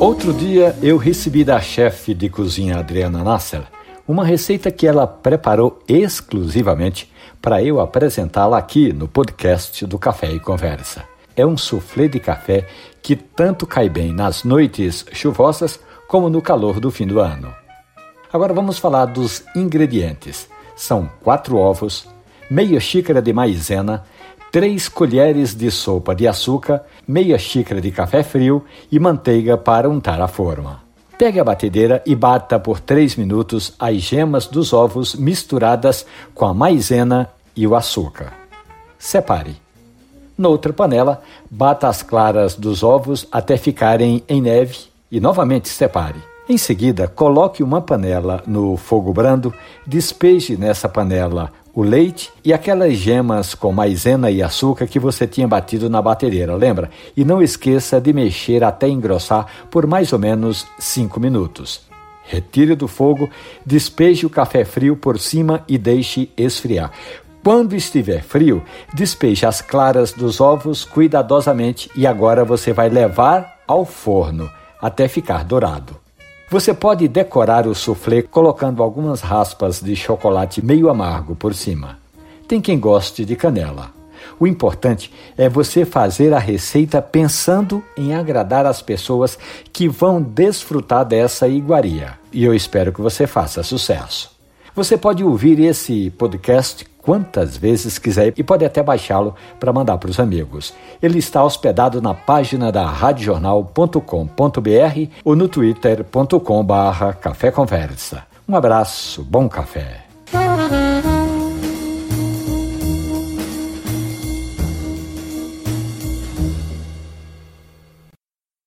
Outro dia eu recebi da chefe de cozinha Adriana Nasser uma receita que ela preparou exclusivamente para eu apresentá-la aqui no podcast do Café e Conversa. É um soufflé de café que tanto cai bem nas noites chuvosas como no calor do fim do ano. Agora vamos falar dos ingredientes. São quatro ovos, meia xícara de maizena, três colheres de sopa de açúcar, meia xícara de café frio e manteiga para untar a forma. Pegue a batedeira e bata por 3 minutos as gemas dos ovos misturadas com a maizena e o açúcar. Separe. Noutra panela, bata as claras dos ovos até ficarem em neve e novamente separe. Em seguida, coloque uma panela no fogo brando, despeje nessa panela o leite e aquelas gemas com maisena e açúcar que você tinha batido na batedeira, lembra? E não esqueça de mexer até engrossar por mais ou menos 5 minutos. Retire do fogo, despeje o café frio por cima e deixe esfriar. Quando estiver frio, despeje as claras dos ovos cuidadosamente e agora você vai levar ao forno até ficar dourado. Você pode decorar o soufflé colocando algumas raspas de chocolate meio amargo por cima. Tem quem goste de canela. O importante é você fazer a receita pensando em agradar as pessoas que vão desfrutar dessa iguaria. E eu espero que você faça sucesso. Você pode ouvir esse podcast quantas vezes quiser e pode até baixá-lo para mandar para os amigos. Ele está hospedado na página da radiojornal.com.br ou no twitter.com/café conversa. Um abraço, bom café.